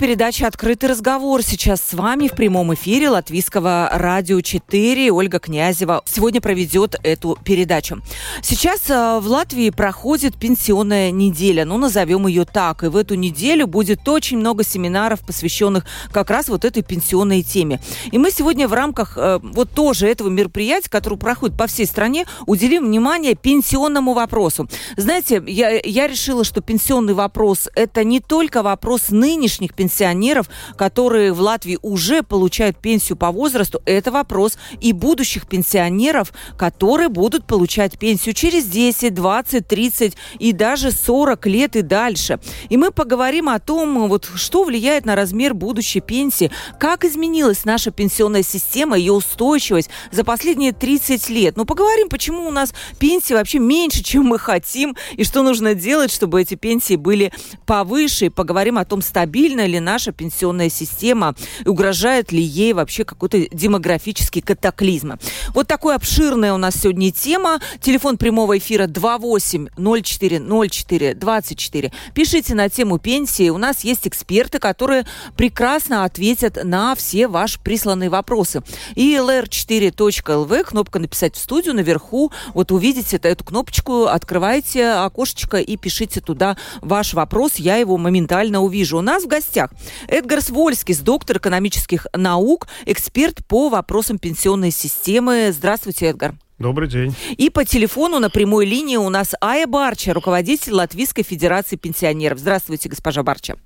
Передача «Открытый разговор» сейчас с вами в прямом эфире Латвийского радио 4. Ольга Князева сегодня проведет эту передачу. Сейчас э, в Латвии проходит пенсионная неделя, ну, назовем ее так. И в эту неделю будет очень много семинаров, посвященных как раз вот этой пенсионной теме. И мы сегодня в рамках э, вот тоже этого мероприятия, которое проходит по всей стране, уделим внимание пенсионному вопросу. Знаете, я, я решила, что пенсионный вопрос – это не только вопрос нынешних пенсионеров, пенсионеров, которые в Латвии уже получают пенсию по возрасту, это вопрос и будущих пенсионеров, которые будут получать пенсию через 10, 20, 30 и даже 40 лет и дальше. И мы поговорим о том, вот, что влияет на размер будущей пенсии, как изменилась наша пенсионная система, ее устойчивость за последние 30 лет. Ну, поговорим, почему у нас пенсии вообще меньше, чем мы хотим, и что нужно делать, чтобы эти пенсии были повыше. И поговорим о том, стабильно ли ли наша пенсионная система, угрожает ли ей вообще какой-то демографический катаклизм. Вот такой обширная у нас сегодня тема. Телефон прямого эфира 28040424. Пишите на тему пенсии. У нас есть эксперты, которые прекрасно ответят на все ваши присланные вопросы. И lr4.lv, кнопка «Написать в студию» наверху. Вот увидите эту кнопочку, открывайте окошечко и пишите туда ваш вопрос. Я его моментально увижу. У нас в гостях гостях. Эдгар Свольский, доктор экономических наук, эксперт по вопросам пенсионной системы. Здравствуйте, Эдгар. Добрый день. И по телефону на прямой линии у нас Ая Барча, руководитель Латвийской Федерации пенсионеров. Здравствуйте, госпожа Барча.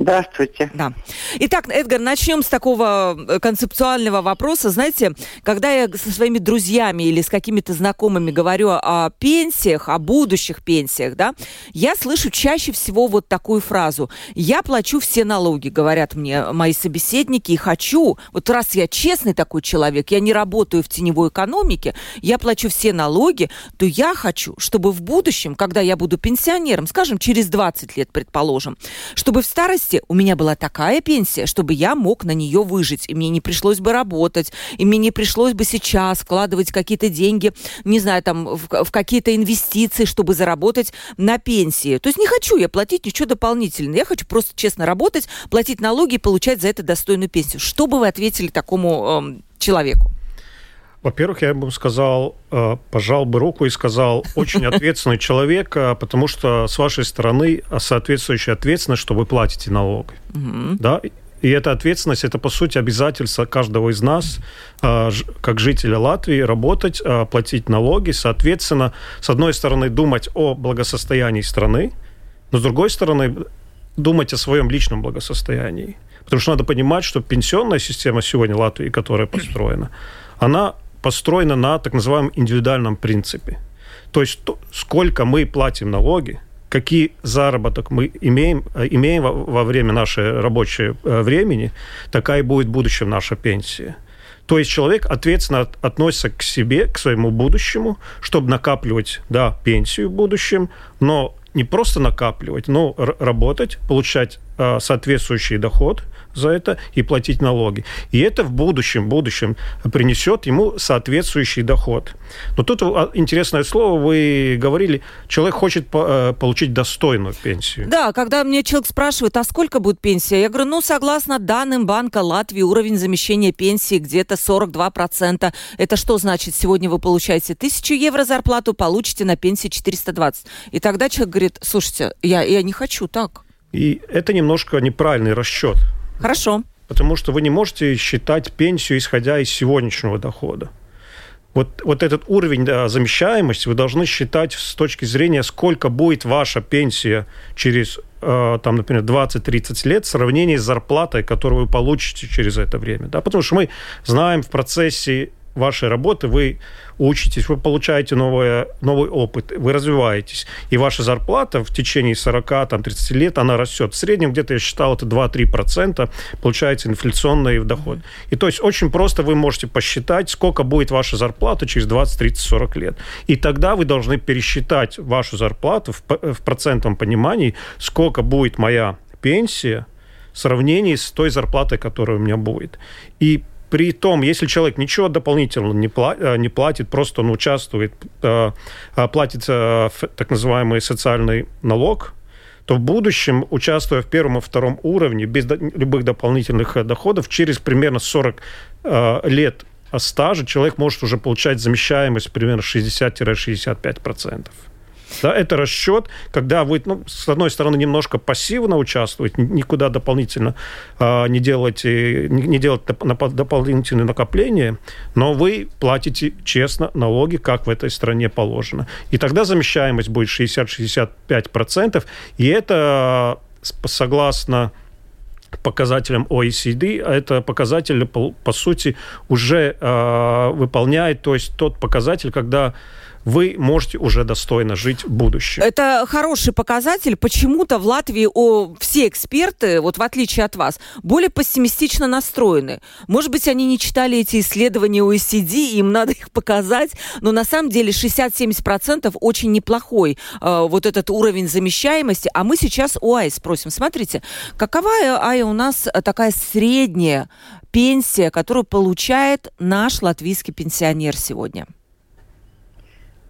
Здравствуйте. Да. Итак, Эдгар, начнем с такого э, концептуального вопроса. Знаете, когда я со своими друзьями или с какими-то знакомыми говорю о пенсиях, о будущих пенсиях, да, я слышу чаще всего вот такую фразу. Я плачу все налоги, говорят мне мои собеседники, и хочу, вот раз я честный такой человек, я не работаю в теневой экономике, я плачу все налоги, то я хочу, чтобы в будущем, когда я буду пенсионером, скажем, через 20 лет, предположим, чтобы в старости старости у меня была такая пенсия, чтобы я мог на нее выжить, и мне не пришлось бы работать, и мне не пришлось бы сейчас вкладывать какие-то деньги, не знаю, там, в, в какие-то инвестиции, чтобы заработать на пенсии. То есть не хочу я платить ничего дополнительного. Я хочу просто честно работать, платить налоги и получать за это достойную пенсию. Что бы вы ответили такому э, человеку? Во-первых, я бы сказал, э, пожал бы руку и сказал, очень ответственный человек, э, потому что с вашей стороны соответствующая ответственность, что вы платите налог. Да? И эта ответственность, это, по сути, обязательство каждого из нас, э, как жителя Латвии, работать, платить налоги, соответственно, с одной стороны, думать о благосостоянии страны, но с другой стороны, думать о своем личном благосостоянии. Потому что надо понимать, что пенсионная система сегодня Латвии, которая построена, она построена на так называемом индивидуальном принципе. То есть то, сколько мы платим налоги, какие заработок мы имеем, э, имеем во, во время нашего рабочего э, времени, такая и будет в будущем наша пенсия. То есть человек ответственно относится к себе, к своему будущему, чтобы накапливать, да, пенсию в будущем, но не просто накапливать, но работать, получать соответствующий доход – за это и платить налоги. И это в будущем, в будущем принесет ему соответствующий доход. Но тут а, интересное слово, вы говорили, человек хочет э, получить достойную пенсию. Да, когда мне человек спрашивает, а сколько будет пенсия? Я говорю, ну, согласно данным Банка Латвии, уровень замещения пенсии где-то 42%. Это что значит? Сегодня вы получаете 1000 евро зарплату, получите на пенсии 420. И тогда человек говорит, слушайте, я, я не хочу так. И это немножко неправильный расчет. Хорошо. Потому что вы не можете считать пенсию, исходя из сегодняшнего дохода. Вот, вот этот уровень да, замещаемости вы должны считать с точки зрения, сколько будет ваша пенсия через, э, там, например, 20-30 лет в сравнении с зарплатой, которую вы получите через это время. Да? Потому что мы знаем в процессе вашей работы вы учитесь, вы получаете новое, новый опыт, вы развиваетесь. И ваша зарплата в течение 40-30 лет, она растет. В среднем где-то, я считал, это 2-3% получается инфляционный доход. И то есть очень просто вы можете посчитать, сколько будет ваша зарплата через 20, 30, 40 лет. И тогда вы должны пересчитать вашу зарплату в, в процентном понимании, сколько будет моя пенсия в сравнении с той зарплатой, которая у меня будет. И при том, если человек ничего дополнительно не, платит, э, не платит просто он участвует, э, э, платит так называемый социальный налог, то в будущем, участвуя в первом и втором уровне, без любых дополнительных доходов, через примерно 40 лет стажа человек может уже получать замещаемость примерно 60-65%. Да, это расчет, когда вы, ну, с одной стороны, немножко пассивно участвуете, никуда дополнительно э, не делаете, не делать доп- дополнительные накопления, но вы платите честно налоги, как в этой стране положено. И тогда замещаемость будет 60-65%, и это согласно показателям OECD, а это показатель, по, по сути, уже э, выполняет, то есть тот показатель, когда вы можете уже достойно жить в будущем. Это хороший показатель. Почему-то в Латвии о, все эксперты, вот в отличие от вас, более пессимистично настроены. Может быть, они не читали эти исследования OECD, им надо их показать, но на самом деле 60-70% очень неплохой э, вот этот уровень замещаемости. А мы сейчас у АИ спросим. Смотрите, какова, АИ, у нас такая средняя пенсия, которую получает наш латвийский пенсионер сегодня?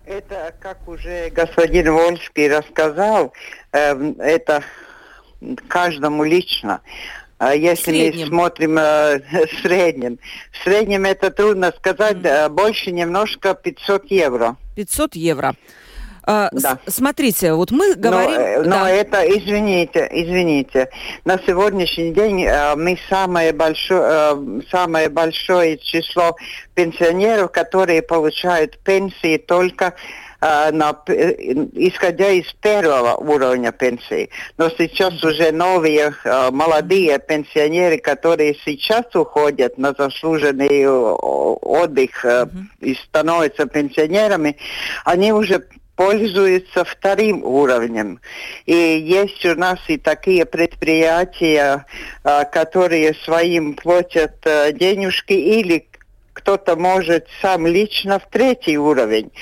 Это, как уже господин Вольский рассказал, э, это каждому лично. А если мы смотрим э, в среднем, в среднем это трудно сказать, mm. больше немножко 500 евро. 500 евро. А, да. Смотрите, вот мы говорим... Но, э, но да. это, извините, извините, на сегодняшний день э, мы самое большое, э, самое большое число пенсионеров, которые получают пенсии только на, исходя из первого уровня пенсии. Но сейчас уже новые молодые пенсионеры, которые сейчас уходят на заслуженный отдых mm-hmm. и становятся пенсионерами, они уже пользуются вторым уровнем. И есть у нас и такие предприятия, а, которые своим платят а, денежки или кто-то может сам лично в третий уровень.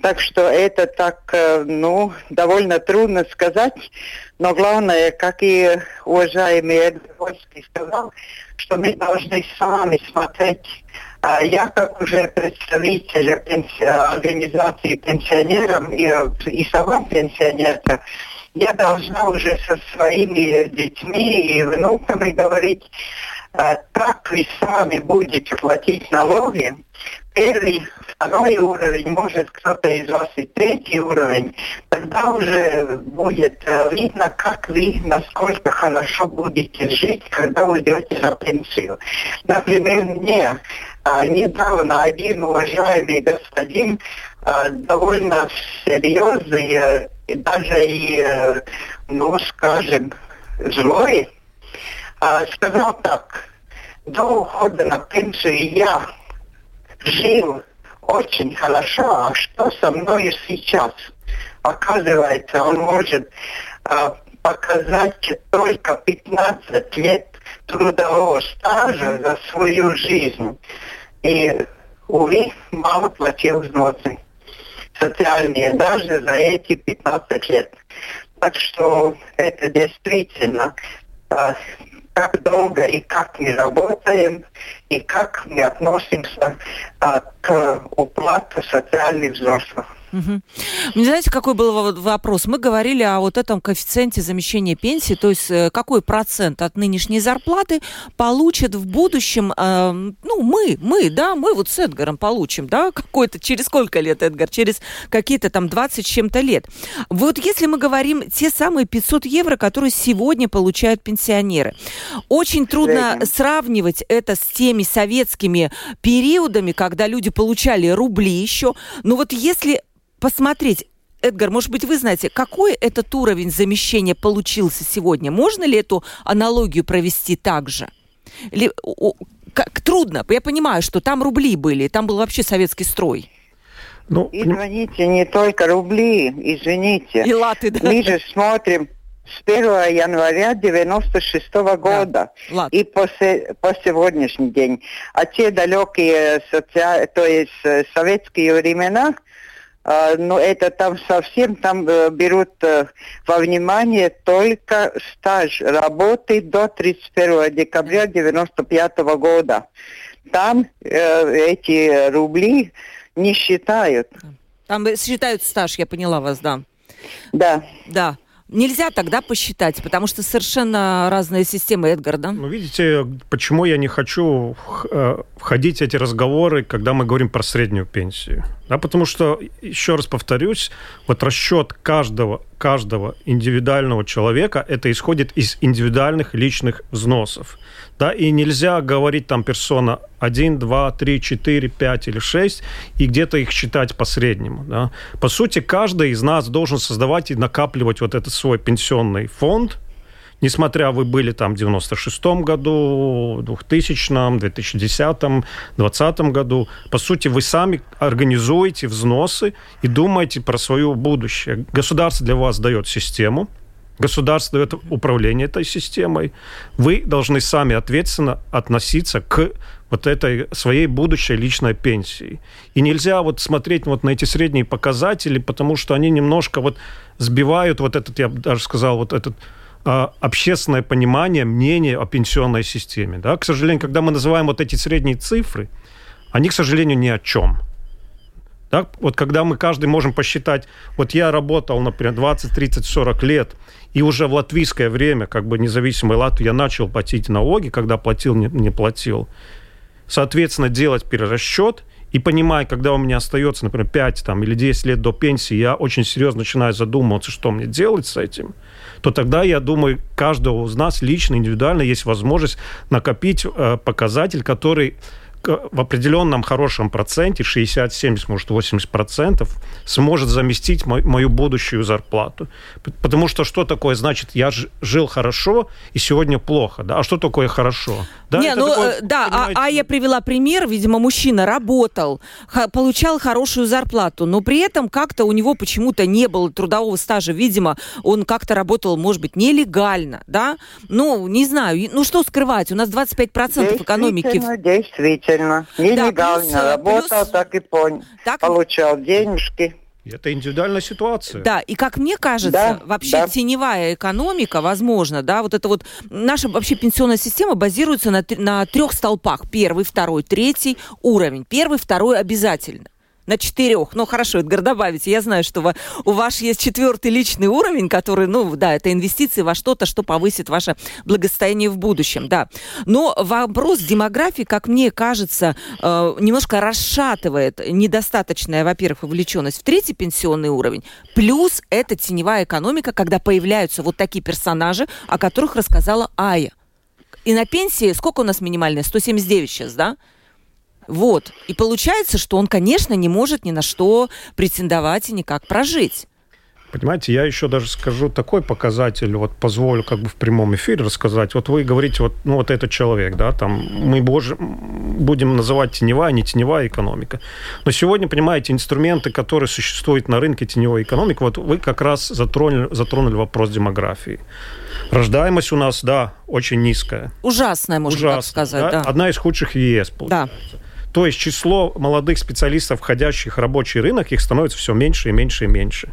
Так что это так, а, ну, довольно трудно сказать. Но главное, как и уважаемый Эдвардский сказал, что мы должны сами смотреть я как уже представитель организации пенсионеров и, и сама пенсионерка, я должна уже со своими детьми и внуками говорить, а, как вы сами будете платить налоги, первый, второй уровень, может кто-то из вас и третий уровень, тогда уже будет э, видно, как вы, насколько хорошо будете жить, когда уйдете на пенсию. Например, мне а, недавно один уважаемый господин а, довольно серьезный, а, даже и, а, ну, скажем, злой, а, сказал так, до ухода на пенсию я жил очень хорошо, а что со мной сейчас? Оказывается, он может а, показать только 15 лет трудового стажа за свою жизнь. И, увы, мало платил взносы социальные даже за эти 15 лет. Так что это действительно а, как долго и как мы работаем, и как мы относимся а, к уплате социальных взносов. Угу. Мне знаете, какой был вопрос? Мы говорили о вот этом коэффициенте замещения пенсии, то есть э, какой процент от нынешней зарплаты получит в будущем, э, ну, мы, мы, да, мы вот с Эдгаром получим, да, какой-то, через сколько лет, Эдгар? Через какие-то там 20 с чем-то лет. Вот если мы говорим те самые 500 евро, которые сегодня получают пенсионеры, очень трудно сравнивать это с теми советскими периодами, когда люди получали рубли еще, но вот если посмотреть, Эдгар, может быть, вы знаете, какой этот уровень замещения получился сегодня? Можно ли эту аналогию провести так же? Или, как, трудно. Я понимаю, что там рубли были, там был вообще советский строй. Ну, извините, не только рубли, извините. И латы, да. Мы же смотрим с 1 января 96 -го года да, и по, по сегодняшний день. А те далекие соци... то есть э, советские времена, э, ну это там совсем там э, берут э, во внимание только стаж работы до 31 декабря 95 -го года. Там э, эти рубли не считают. Там считают стаж, я поняла вас, да. Да. Да. Нельзя тогда посчитать, потому что совершенно разные системы, Эдгар, да? Ну, видите, почему я не хочу э, входить в эти разговоры, когда мы говорим про среднюю пенсию. Да, потому что, еще раз повторюсь, вот расчет каждого, каждого индивидуального человека, это исходит из индивидуальных личных взносов. Да, и нельзя говорить там персона 1, 2, 3, 4, 5 или 6 и где-то их считать по среднему. Да. По сути, каждый из нас должен создавать и накапливать вот этот свой пенсионный фонд, несмотря вы были там в 96-м году, 2000-м, 2010-м, 2020 году, по сути, вы сами организуете взносы и думаете про свое будущее. Государство для вас дает систему, Государство дает управление этой системой. Вы должны сами ответственно относиться к вот этой своей будущей личной пенсии. И нельзя вот смотреть вот на эти средние показатели, потому что они немножко вот сбивают вот этот, я бы даже сказал, вот этот общественное понимание, мнение о пенсионной системе. Да? К сожалению, когда мы называем вот эти средние цифры, они, к сожалению, ни о чем. Да? Вот когда мы каждый можем посчитать, вот я работал, например, 20, 30, 40 лет, и уже в латвийское время, как бы независимой Латвии, я начал платить налоги, когда платил, не, не платил. Соответственно, делать перерасчет и понимая, когда у меня остается, например, 5 там, или 10 лет до пенсии, я очень серьезно начинаю задумываться, что мне делать с этим, то тогда, я думаю, каждого из нас лично, индивидуально есть возможность накопить э, показатель, который в определенном хорошем проценте, 60, 70, может 80 процентов, сможет заместить мою будущую зарплату. Потому что что такое значит, я жил хорошо и сегодня плохо, да? А что такое хорошо? Да, Не, ну, такое, да, а, а я привела пример, видимо, мужчина работал, получал хорошую зарплату, но при этом как-то у него почему-то не было трудового стажа, видимо, он как-то работал, может быть, нелегально, да? Ну, не знаю, ну что скрывать, у нас 25% экономики. Действительно, Действительно. Нелегально да, плюс, работал, плюс... так и понял. Так... Получал денежки. Это индивидуальная ситуация. Да, и как мне кажется, да, вообще да. теневая экономика, возможно, да, вот это вот наша вообще пенсионная система базируется на, на трех столпах. Первый, второй, третий уровень. Первый, второй обязательно на четырех. Ну, хорошо, Эдгар, добавите. Я знаю, что у вас есть четвертый личный уровень, который, ну, да, это инвестиции во что-то, что повысит ваше благосостояние в будущем, да. Но вопрос демографии, как мне кажется, э, немножко расшатывает недостаточная, во-первых, вовлеченность в третий пенсионный уровень, плюс это теневая экономика, когда появляются вот такие персонажи, о которых рассказала Ая. И на пенсии сколько у нас минимальная? 179 сейчас, да? Вот. И получается, что он, конечно, не может ни на что претендовать и никак прожить. Понимаете, я еще даже скажу такой показатель, вот позволю как бы в прямом эфире рассказать. Вот вы говорите, вот, ну вот этот человек, да, там мы боже, будем называть теневая, не теневая экономика. Но сегодня, понимаете, инструменты, которые существуют на рынке теневой экономики, вот вы как раз затронули, затронули вопрос демографии. Рождаемость у нас, да, очень низкая. Ужасная, можно Ужасная, так сказать, да? да. Одна из худших в ЕС, получается. Да. То есть число молодых специалистов, входящих в рабочий рынок, их становится все меньше и меньше и меньше.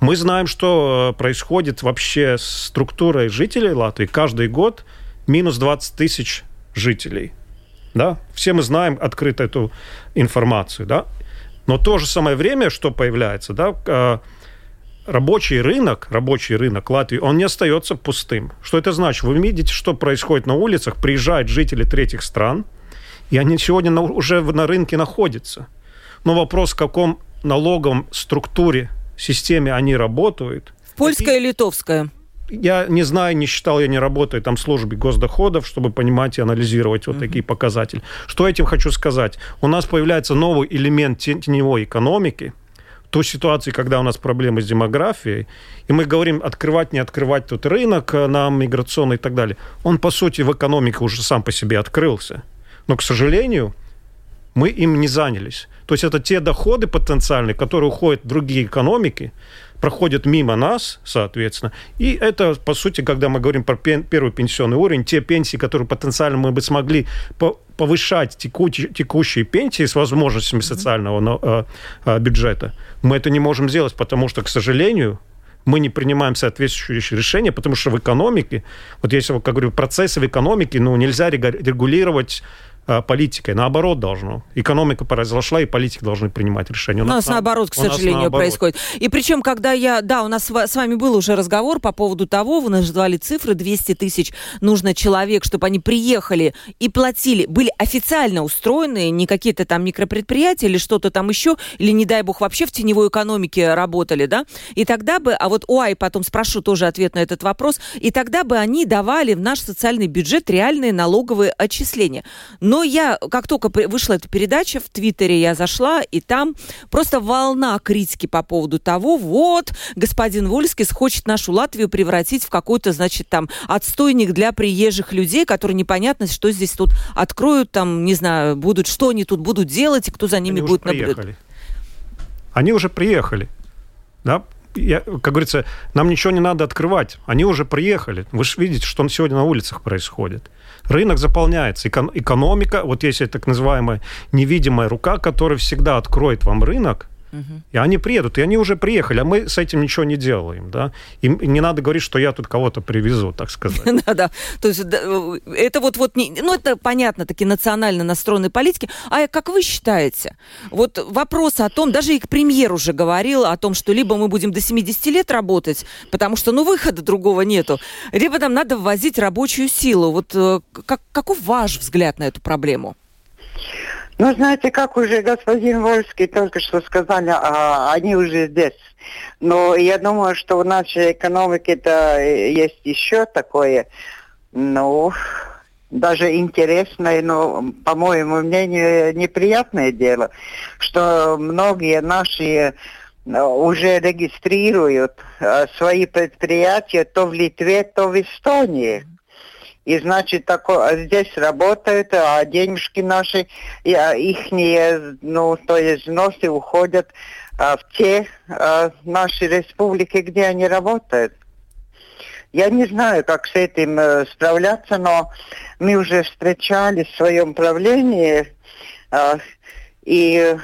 Мы знаем, что э, происходит вообще с структурой жителей Латвии. Каждый год минус 20 тысяч жителей. Да? Все мы знаем открыто эту информацию. Да? Но в то же самое время, что появляется, да, э, рабочий рынок, рабочий рынок Латвии, он не остается пустым. Что это значит? Вы видите, что происходит на улицах, приезжают жители третьих стран – и они сегодня на, уже на рынке находятся. Но вопрос, в каком налоговом структуре, системе они работают. Польская и литовская? Я не знаю, не считал, я не работаю там в службе госдоходов, чтобы понимать и анализировать вот mm-hmm. такие показатели. Что этим хочу сказать? У нас появляется новый элемент теневой экономики, той ситуации, когда у нас проблемы с демографией, и мы говорим открывать, не открывать тут рынок нам миграционный и так далее. Он, по сути, в экономике уже сам по себе открылся Но, к сожалению, мы им не занялись. То есть это те доходы потенциальные, которые уходят в другие экономики, проходят мимо нас, соответственно. И это, по сути, когда мы говорим про пен, первый пенсионный уровень, те пенсии, которые потенциально мы бы смогли по повышать текущие, текущие пенсии с возможностями социального э, э, бюджета, мы это не можем сделать, потому что, к сожалению, мы не принимаем соответствующие решения, потому что в экономике, вот если, как говорю, процессы в экономике, ну, нельзя регулировать политикой. Наоборот должно. Экономика произошла, и политики должны принимать решения. У, у нас, наоборот, к сожалению, наоборот. происходит. И причем, когда я... Да, у нас с вами был уже разговор по поводу того, вы назвали цифры, 200 тысяч нужно человек, чтобы они приехали и платили, были официально устроены, не какие-то там микропредприятия или что-то там еще, или, не дай бог, вообще в теневой экономике работали, да? И тогда бы, а вот УАИ потом спрошу тоже ответ на этот вопрос, и тогда бы они давали в наш социальный бюджет реальные налоговые отчисления. Но но я, как только вышла эта передача, в Твиттере я зашла, и там просто волна критики по поводу того, вот, господин Вольскис хочет нашу Латвию превратить в какой-то, значит, там, отстойник для приезжих людей, которые непонятно, что здесь тут откроют, там, не знаю, будут, что они тут будут делать, и кто за ними они будет наблюдать. Они уже приехали. Да? Я, как говорится, нам ничего не надо открывать. Они уже приехали. Вы же видите, что сегодня на улицах происходит рынок заполняется. Экономика, вот есть так называемая невидимая рука, которая всегда откроет вам рынок, Угу. И они приедут, и они уже приехали, а мы с этим ничего не делаем, да. Им не надо говорить, что я тут кого-то привезу, так сказать. Да, да. То есть это вот, вот, ну это понятно, такие национально настроенные политики. А как вы считаете, вот вопрос о том, даже и премьер уже говорил о том, что либо мы будем до 70 лет работать, потому что, ну, выхода другого нету, либо нам надо ввозить рабочую силу. Вот э, как, каков ваш взгляд на эту проблему? Ну, знаете, как уже господин Вольский только что сказали, а, они уже здесь. Но я думаю, что в нашей экономике-то есть еще такое, ну, даже интересное, но, по моему мнению, неприятное дело, что многие наши э, уже регистрируют э, свои предприятия то в Литве, то в Эстонии. И значит, такое, а здесь работают, а денежки наши, а, их ну, то есть взносы уходят а, в те а, наши республики, где они работают. Я не знаю, как с этим э, справляться, но мы уже встречались в своем правлении э, и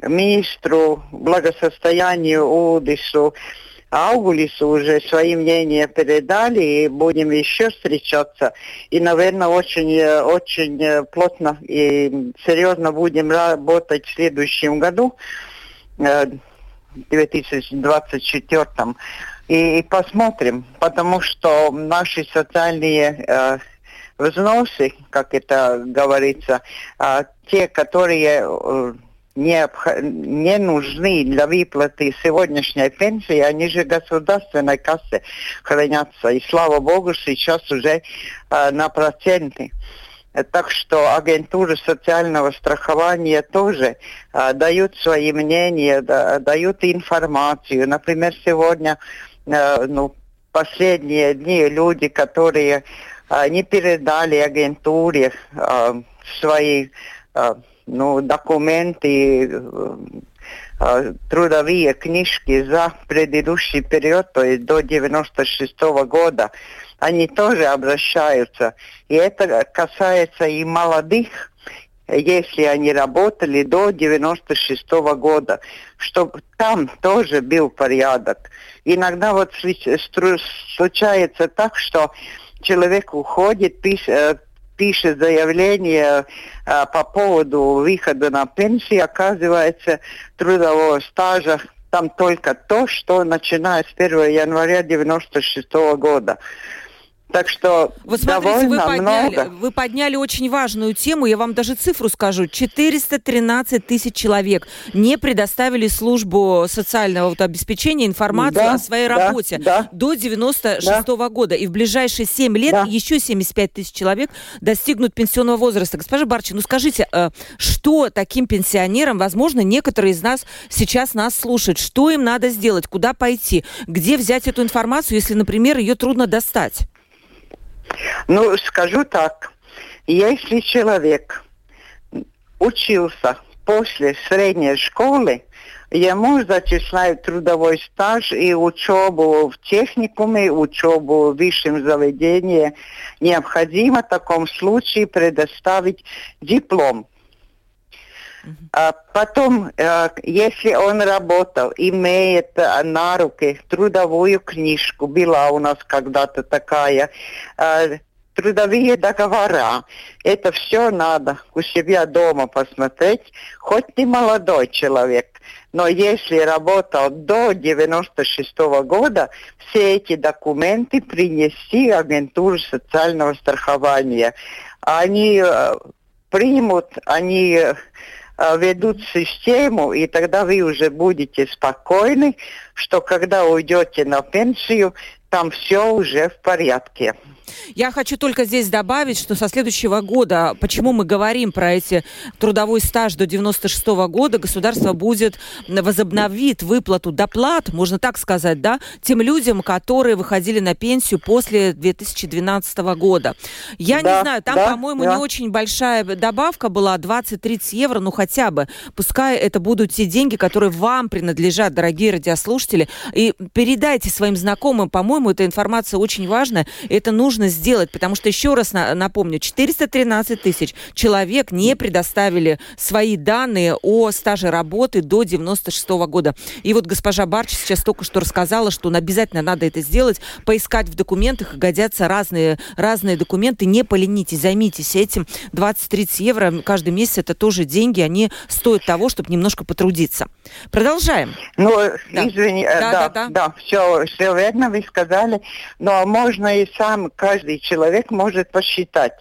министру благосостояния Удису Аугулису уже свои мнения передали, и будем еще встречаться. И, наверное, очень, э, очень э, плотно и серьезно будем работать в следующем году, 2024 э, и, и посмотрим, потому что наши социальные взносы, как это говорится, э, те, которые не, не нужны для выплаты сегодняшней пенсии, они же государственной кассе хранятся. И слава богу, сейчас уже э, на проценты. Так что агентуры социального страхования тоже э, дают свои мнения, да, дают информацию. Например, сегодня, э, ну, последние дни люди, которые э, не передали агентуре э, свои э, ну, документы, трудовые книжки за предыдущий период, то есть до 96 -го года, они тоже обращаются. И это касается и молодых, если они работали до 96 -го года, чтобы там тоже был порядок. Иногда вот случается так, что человек уходит, пишет, э, пишет заявление а, по поводу выхода на пенсию, оказывается, трудового стажа там только то, что начиная с 1 января 96 года. Так что вот смотрите, вы подняли, много. вы подняли очень важную тему. Я вам даже цифру скажу. 413 тысяч человек не предоставили службу социального вот, обеспечения информацию да, о своей да, работе да, до 96 -го да. года. И в ближайшие 7 лет да. еще 75 тысяч человек достигнут пенсионного возраста. Госпожа Барчи, ну скажите, э, что таким пенсионерам, возможно, некоторые из нас сейчас нас слушают, что им надо сделать, куда пойти, где взять эту информацию, если, например, ее трудно достать? Ну, скажу так. Если человек учился после средней школы, ему зачисляют трудовой стаж и учебу в техникуме, учебу в высшем заведении. Необходимо в таком случае предоставить диплом. А потом, э, если он работал, имеет э, на руки трудовую книжку, была у нас когда-то такая, э, трудовые договора. Это все надо у себя дома посмотреть, хоть не молодой человек. Но если работал до 96 -го года, все эти документы принести агентуру социального страхования. Они примут, они ведут систему, и тогда вы уже будете спокойны, что когда уйдете на пенсию, там все уже в порядке. Я хочу только здесь добавить, что со следующего года, почему мы говорим про эти трудовой стаж до 96 -го года, государство будет возобновит выплату доплат, можно так сказать, да, тем людям, которые выходили на пенсию после 2012 года. Я да, не знаю, там, да, по-моему, да. не очень большая добавка была, 20-30 евро, ну хотя бы. Пускай это будут те деньги, которые вам принадлежат, дорогие радиослушатели. И передайте своим знакомым, по-моему, эта информация очень важная. Это нужно сделать, потому что, еще раз напомню, 413 тысяч человек не предоставили свои данные о стаже работы до 96 -го года. И вот госпожа Барч сейчас только что рассказала, что обязательно надо это сделать, поискать в документах, годятся разные, разные документы, не поленитесь, займитесь этим. 20-30 евро каждый месяц это тоже деньги, они стоят того, чтобы немножко потрудиться. Продолжаем. Ну, да. извини, да, да, да, да, да, все, все верно вы сказали, но можно и сам каждый человек может посчитать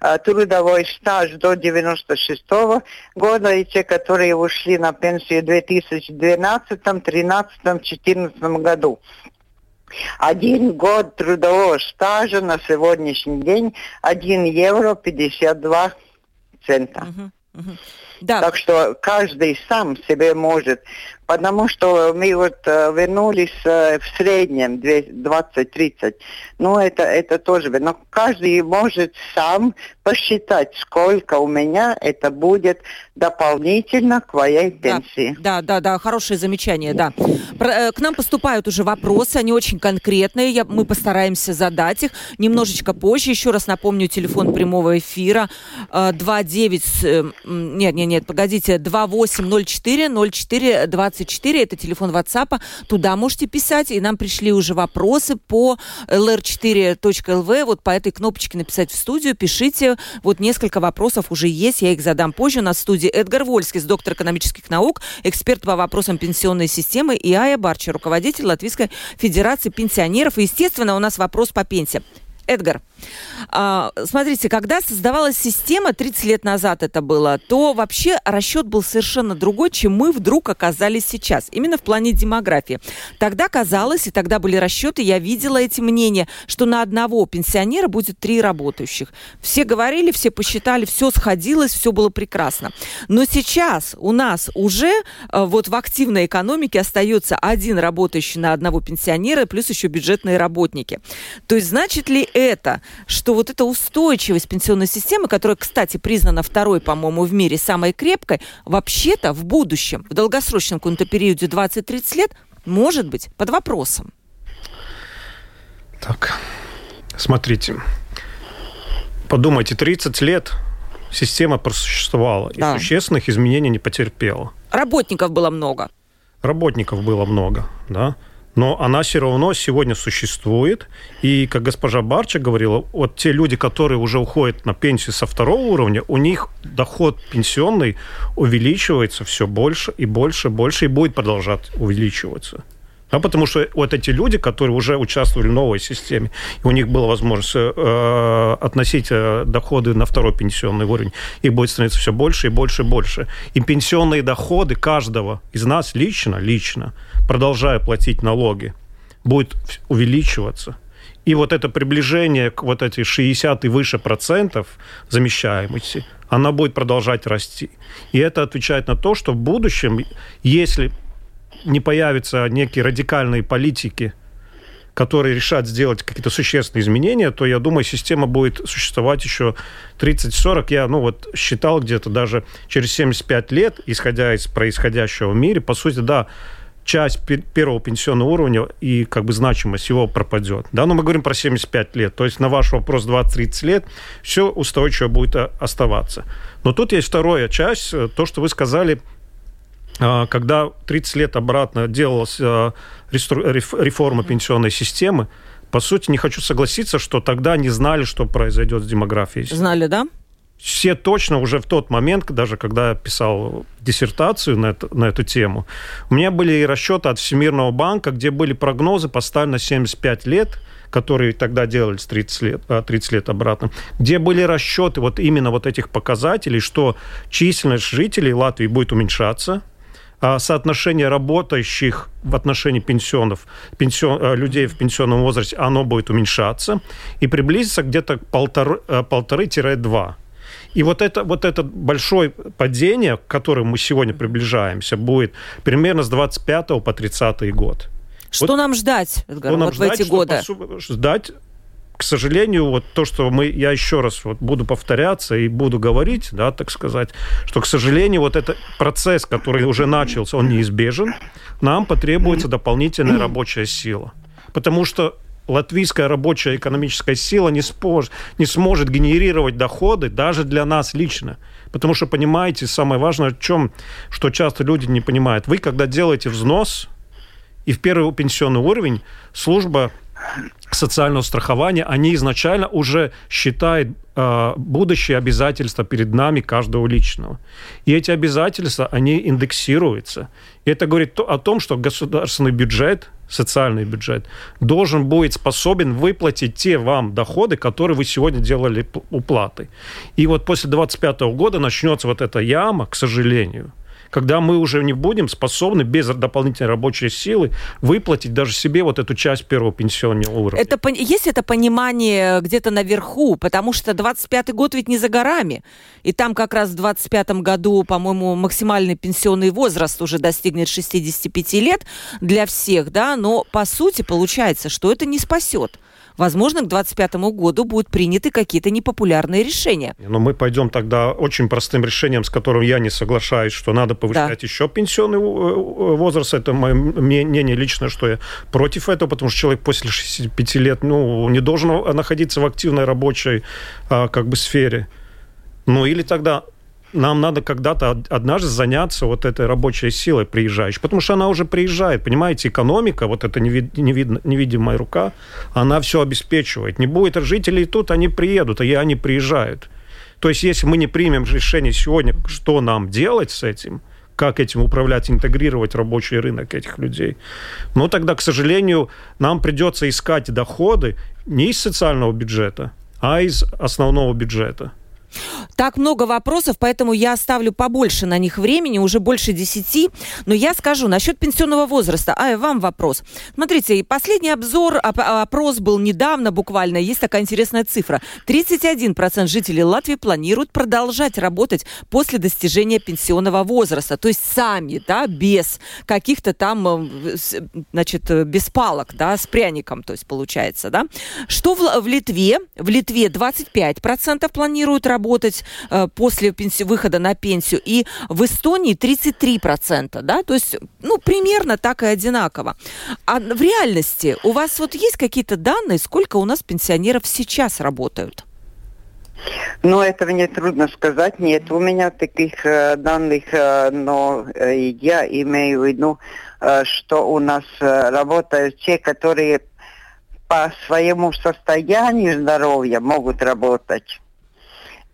э, трудовой стаж до 96 -го года и те, которые ушли на пенсию в 2012, 2013, 2014 году. Один год трудового стажа на сегодняшний день 1 евро 52 цента. Uh-huh. Да. Так что каждый сам себе может потому что мы вот э, вернулись э, в среднем 20-30. Ну, это, это тоже, но каждый может сам посчитать, сколько у меня это будет дополнительно к моей пенсии. Да, да, да, хорошее замечание, да. Э, к нам поступают уже вопросы, они очень конкретные, я, мы постараемся задать их немножечко позже. Еще раз напомню, телефон прямого эфира 29, нет, нет, нет, погодите, 2804 04 20 24, это телефон WhatsApp, туда можете писать, и нам пришли уже вопросы по lr4.lv, вот по этой кнопочке написать в студию, пишите, вот несколько вопросов уже есть, я их задам позже. У нас в студии Эдгар Вольский, доктор экономических наук, эксперт по вопросам пенсионной системы, и Ая Барча, руководитель Латвийской Федерации пенсионеров. И, естественно, у нас вопрос по пенсии. Эдгар, а, смотрите, когда создавалась система, 30 лет назад это было, то вообще расчет был совершенно другой, чем мы вдруг оказались сейчас, именно в плане демографии. Тогда казалось, и тогда были расчеты, я видела эти мнения, что на одного пенсионера будет три работающих. Все говорили, все посчитали, все сходилось, все было прекрасно. Но сейчас у нас уже э, вот в активной экономике остается один работающий на одного пенсионера, плюс еще бюджетные работники. То есть значит ли это, что вот эта устойчивость пенсионной системы, которая, кстати, признана второй, по-моему, в мире самой крепкой, вообще-то в будущем, в долгосрочном каком-то периоде 20-30 лет, может быть под вопросом? Так, смотрите. Подумайте, 30 лет система просуществовала да. и существенных изменений не потерпела. Работников было много. Работников было много, да но она все равно сегодня существует. И, как госпожа Барча говорила, вот те люди, которые уже уходят на пенсию со второго уровня, у них доход пенсионный увеличивается все больше и больше, больше, и будет продолжать увеличиваться. А потому что вот эти люди, которые уже участвовали в новой системе, и у них была возможность э, относить э, доходы на второй пенсионный уровень, их будет становиться все больше и больше и больше. И пенсионные доходы каждого из нас лично, лично, продолжая платить налоги, будет увеличиваться. И вот это приближение к вот эти 60 и выше процентов замещаемости, она будет продолжать расти. И это отвечает на то, что в будущем, если не появятся некие радикальные политики который решат сделать какие-то существенные изменения, то, я думаю, система будет существовать еще 30-40. Я, ну, вот считал где-то даже через 75 лет, исходя из происходящего в мире, по сути, да, часть первого пенсионного уровня и как бы значимость его пропадет. Да, но мы говорим про 75 лет. То есть на ваш вопрос 20-30 лет все устойчиво будет э, оставаться. Но тут есть вторая часть, э, то, что вы сказали, когда 30 лет обратно делалась реформа пенсионной системы, по сути, не хочу согласиться, что тогда не знали, что произойдет с демографией. Знали, да? все точно уже в тот момент, даже когда я писал диссертацию на, это, на эту тему, у меня были расчеты от Всемирного банка, где были прогнозы поставлены на 75 лет, которые тогда делались 30 лет, 30 лет обратно, где были расчеты вот именно вот этих показателей, что численность жителей Латвии будет уменьшаться, а соотношение работающих в отношении пенсионов, пенсион, э, людей в пенсионном возрасте, оно будет уменьшаться и приблизиться где-то полторы, э, полторы-два. И вот это, вот это большое падение, к которому мы сегодня приближаемся, будет примерно с 25 по 30 год. Что вот, нам ждать, Эдгар, что вот ждать, в эти годы? Ждать к сожалению, вот то, что мы, я еще раз вот буду повторяться и буду говорить, да, так сказать, что, к сожалению, вот этот процесс, который уже начался, он неизбежен, нам потребуется дополнительная рабочая сила. Потому что латвийская рабочая экономическая сила не, спож, не сможет генерировать доходы даже для нас лично. Потому что, понимаете, самое важное в чем, что часто люди не понимают. Вы, когда делаете взнос, и в первый пенсионный уровень служба социального страхования, они изначально уже считают э, будущие обязательства перед нами каждого личного. И эти обязательства, они индексируются. И это говорит о том, что государственный бюджет, социальный бюджет, должен будет способен выплатить те вам доходы, которые вы сегодня делали уплаты. И вот после 2025 года начнется вот эта яма, к сожалению – когда мы уже не будем способны без дополнительной рабочей силы выплатить даже себе вот эту часть первого пенсионного уровня. Это, есть это понимание где-то наверху, потому что 25-й год ведь не за горами. И там как раз в 25-м году, по-моему, максимальный пенсионный возраст уже достигнет 65 лет для всех, да, но по сути получается, что это не спасет возможно, к 2025 году будут приняты какие-то непопулярные решения. Но мы пойдем тогда очень простым решением, с которым я не соглашаюсь, что надо повышать да. еще пенсионный э, э, возраст. Это мое мнение личное, что я против этого, потому что человек после 65 лет ну, не должен находиться в активной рабочей а, как бы сфере. Ну или тогда нам надо когда-то однажды заняться вот этой рабочей силой приезжающей, потому что она уже приезжает, понимаете, экономика, вот эта невид, невид, невидимая рука, она все обеспечивает. Не будет жителей тут, они приедут, и они приезжают. То есть, если мы не примем решение сегодня, что нам делать с этим, как этим управлять, интегрировать рабочий рынок этих людей, ну тогда, к сожалению, нам придется искать доходы не из социального бюджета, а из основного бюджета. Так много вопросов, поэтому я оставлю побольше на них времени, уже больше десяти. Но я скажу насчет пенсионного возраста. А, вам вопрос. Смотрите, последний обзор, опрос был недавно буквально. Есть такая интересная цифра. 31% жителей Латвии планируют продолжать работать после достижения пенсионного возраста. То есть сами, да, без каких-то там, э, значит, э, без палок, да, с пряником, то есть получается, да. Что в, в Литве? В Литве 25% планируют работать работать э, после пенси- выхода на пенсию, и в Эстонии 33%, да, то есть, ну, примерно так и одинаково. А в реальности у вас вот есть какие-то данные, сколько у нас пенсионеров сейчас работают? Ну, этого мне трудно сказать. Нет у меня таких э, данных, э, но э, я имею в виду, э, что у нас э, работают те, которые по своему состоянию здоровья могут работать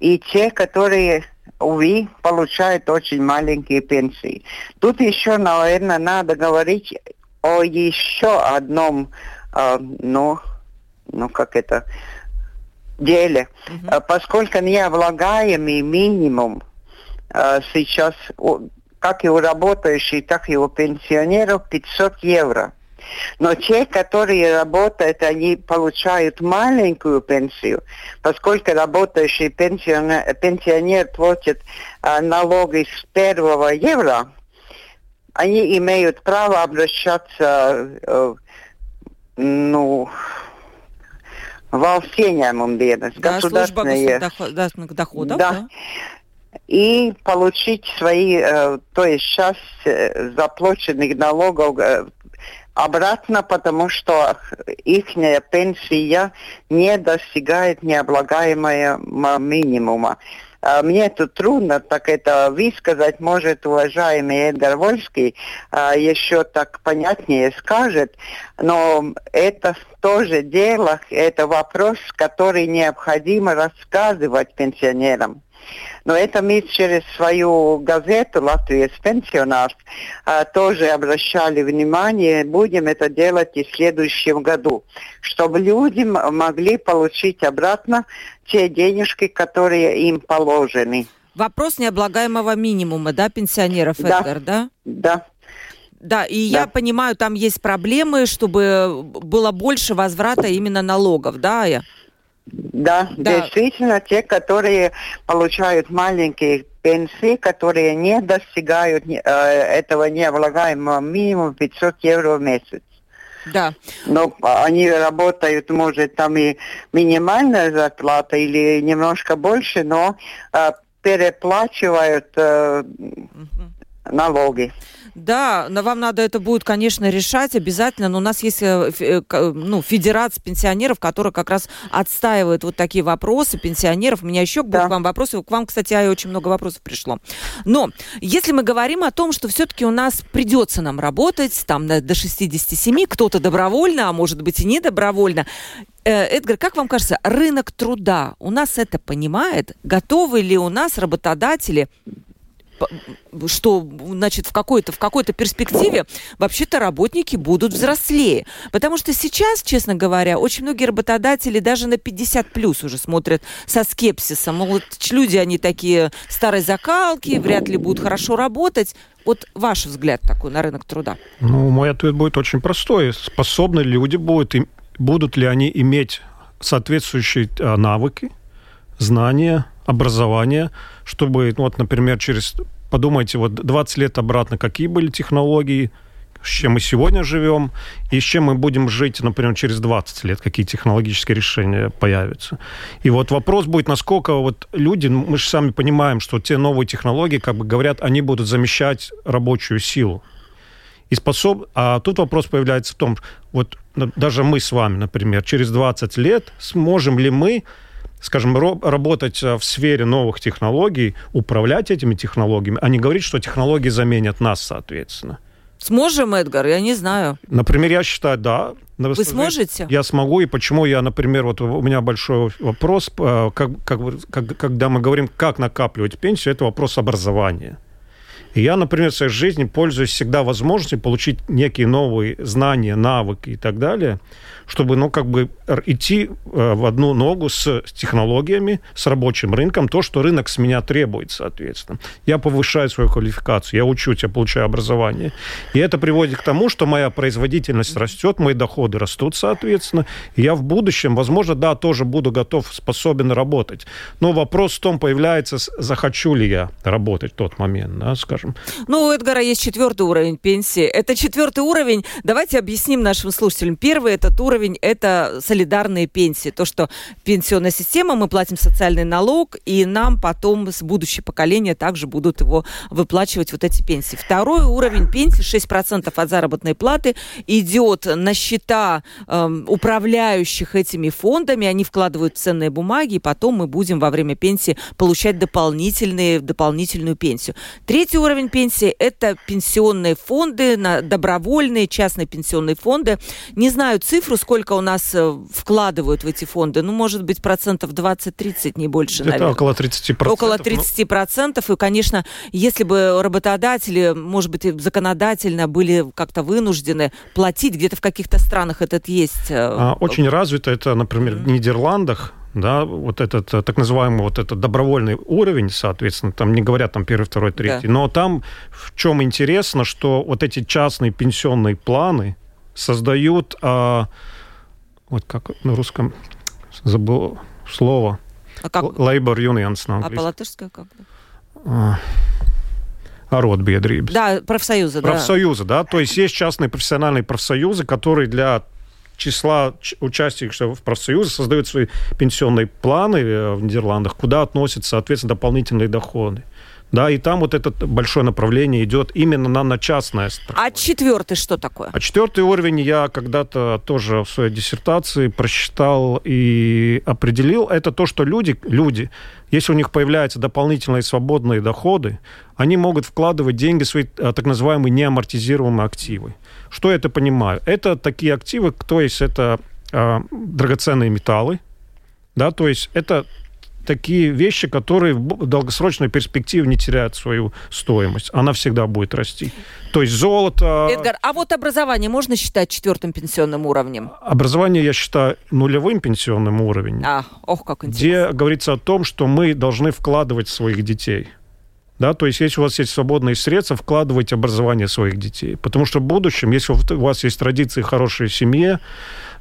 и те, которые, увы, получают очень маленькие пенсии. Тут еще, наверное, надо говорить о еще одном, э, ну, ну, как это, деле. Mm-hmm. Поскольку необлагаемый минимум э, сейчас, как и у работающих, так и у пенсионеров, 500 евро. Но те, которые работают, они получают маленькую пенсию, поскольку работающий пенсионер, пенсионер платит а, налоги с первого евро, они имеют право обращаться э, ну, valsts dienas, Да, государственные. государственных доходов. Да. да. и получить свои, э, то есть часть э, заплаченных налогов э, обратно, потому что их пенсия не достигает необлагаемого минимума. А Мне тут трудно так это высказать, может, уважаемый Эдгар Вольский а, еще так понятнее скажет, но это тоже дело, это вопрос, который необходимо рассказывать пенсионерам. Но это мы через свою газету «Латвия пенсионеров» а, тоже обращали внимание. Будем это делать и в следующем году, чтобы люди могли получить обратно те денежки, которые им положены. Вопрос необлагаемого минимума, да, пенсионеров, Да. Эдгар, да? Да. Да, и Да. я понимаю, там есть проблемы, чтобы было больше возврата именно налогов, да? я? Да, Да. действительно, те, которые получают маленькие пенсии, которые не достигают э, этого необлагаемого минимума 500 евро в месяц. Да. Но они работают, может, там и минимальная зарплата или немножко больше, но э, переплачивают э, налоги. Да, но вам надо это будет, конечно, решать обязательно. Но у нас есть э, э, к- ну, федерация пенсионеров, которая как раз отстаивает вот такие вопросы пенсионеров. У меня еще Да. к вам вопросы. К вам, кстати, очень много вопросов пришло. Но если мы говорим о том, что все-таки у нас придется нам работать там до 67, кто-то добровольно, а может быть и не добровольно, Э, Эдгар, как вам кажется, рынок труда у нас это понимает? Готовы ли у нас работодатели что, значит, в какой-то, в какой-то перспективе вообще-то работники будут взрослее. Потому что сейчас, честно говоря, очень многие работодатели даже на 50 плюс уже смотрят со скепсисом. Мол, люди, они такие старой закалки, вряд ли будут хорошо работать. Вот ваш взгляд такой на рынок труда. Ну, мой ответ будет очень простой. Способны ли люди будут, им- будут ли они иметь соответствующие а, навыки, знания, образование, чтобы, ну, вот, например, через, подумайте, вот 20 лет обратно, какие были технологии, с чем мы сегодня живем, и с чем мы будем жить, например, через 20 лет, какие технологические решения появятся. И вот вопрос будет, насколько вот люди, мы же сами понимаем, что те новые технологии, как бы говорят, они будут замещать рабочую силу. И способ... А тут вопрос появляется в том, вот даже мы с вами, например, через 20 лет сможем ли мы, скажем, работать а, в сфере новых технологий, управлять этими технологиями, а не говорить, что технологии заменят нас, соответственно. Сможем, Эдгар? Я не знаю. Например, я считаю, да. Вы сможете? Я смогу, и почему я, например, вот у меня большой вопрос, э, как, как, как- когда мы говорим, как накапливать пенсию, это вопрос образования. И я, например, в своей жизни пользуюсь всегда возможностью получить некие новые знания, навыки и так далее, чтобы, ну, как бы идти э, в одну ногу с технологиями, с рабочим рынком, то, что рынок с меня требует, соответственно. Я повышаю свою квалификацию, я учусь, я получаю образование. И это приводит к тому, что моя производительность растет, мои доходы растут, соответственно. И я в будущем, возможно, да, тоже буду готов, способен работать. Но вопрос в том, появляется, захочу ли я работать в тот момент, да, скажем. Ну, у Эдгара есть четвертый уровень пенсии. Это четвертый уровень. Давайте объясним нашим слушателям. Первый этот уровень – это солидарные пенсии. То, что пенсионная система, мы платим социальный налог, и нам потом с будущее поколения также будут его выплачивать вот эти пенсии. Второй уровень пенсии, 6% от заработной платы, идет на счета эм, управляющих этими фондами. Они вкладывают ценные бумаги, и потом мы будем во время пенсии получать дополнительные, дополнительную пенсию. Третий уровень пенсии – это пенсионные фонды, добровольные частные пенсионные фонды. Не знаю цифру, сколько у нас э, вкладывают в эти фонды. Ну, может быть, процентов 20-30, не больше, Это наверное. около 30%. Около Ну, 30 процентов. И, конечно, если бы работодатели, может быть, законодательно были как-то вынуждены платить, где-то в каких-то странах этот есть. э, А, Очень развито это, например, в Нидерландах, да, вот этот э, так называемый вот этот добровольный уровень, соответственно, там не говорят там первый, второй, третий, но там в чем интересно, что вот эти частные пенсионные планы создают, а, вот как на русском забыл слово, А, как? labor unions на А английском. по-латышски как? А, Аротбедрības. Да, профсоюзы, да. Профсоюзы, да, то есть есть частные профессиональные профсоюзы, которые для числа участников в профсоюзе создают свои пенсионные планы э, в Нидерландах, куда относятся, соответственно, дополнительные доходы. Да, и там вот это большое направление идет именно на, на частное страхование. А четвертый что такое? А четвертый уровень я когда-то тоже в своей диссертации просчитал и определил. Это то, что люди, люди, если у них появляются дополнительные свободные доходы, они могут вкладывать деньги в свои а, так называемые неамортизируемые активы. Что я это понимаю? Это такие активы, то есть это э, драгоценные металлы, да, то есть это такие вещи, которые в долгосрочной перспективе не теряют свою стоимость. Она всегда будет расти. То есть золото... Эдгар, а вот образование можно считать четвертым пенсионным уровнем? Образование я считаю нулевым пенсионным уровнем. А, ох, как интересно. Где говорится о том, что мы должны вкладывать в своих детей. Да, то есть, если у вас есть свободные средства, вкладывайте образование своих детей. Потому что в будущем, если у вас есть традиции хорошей семье,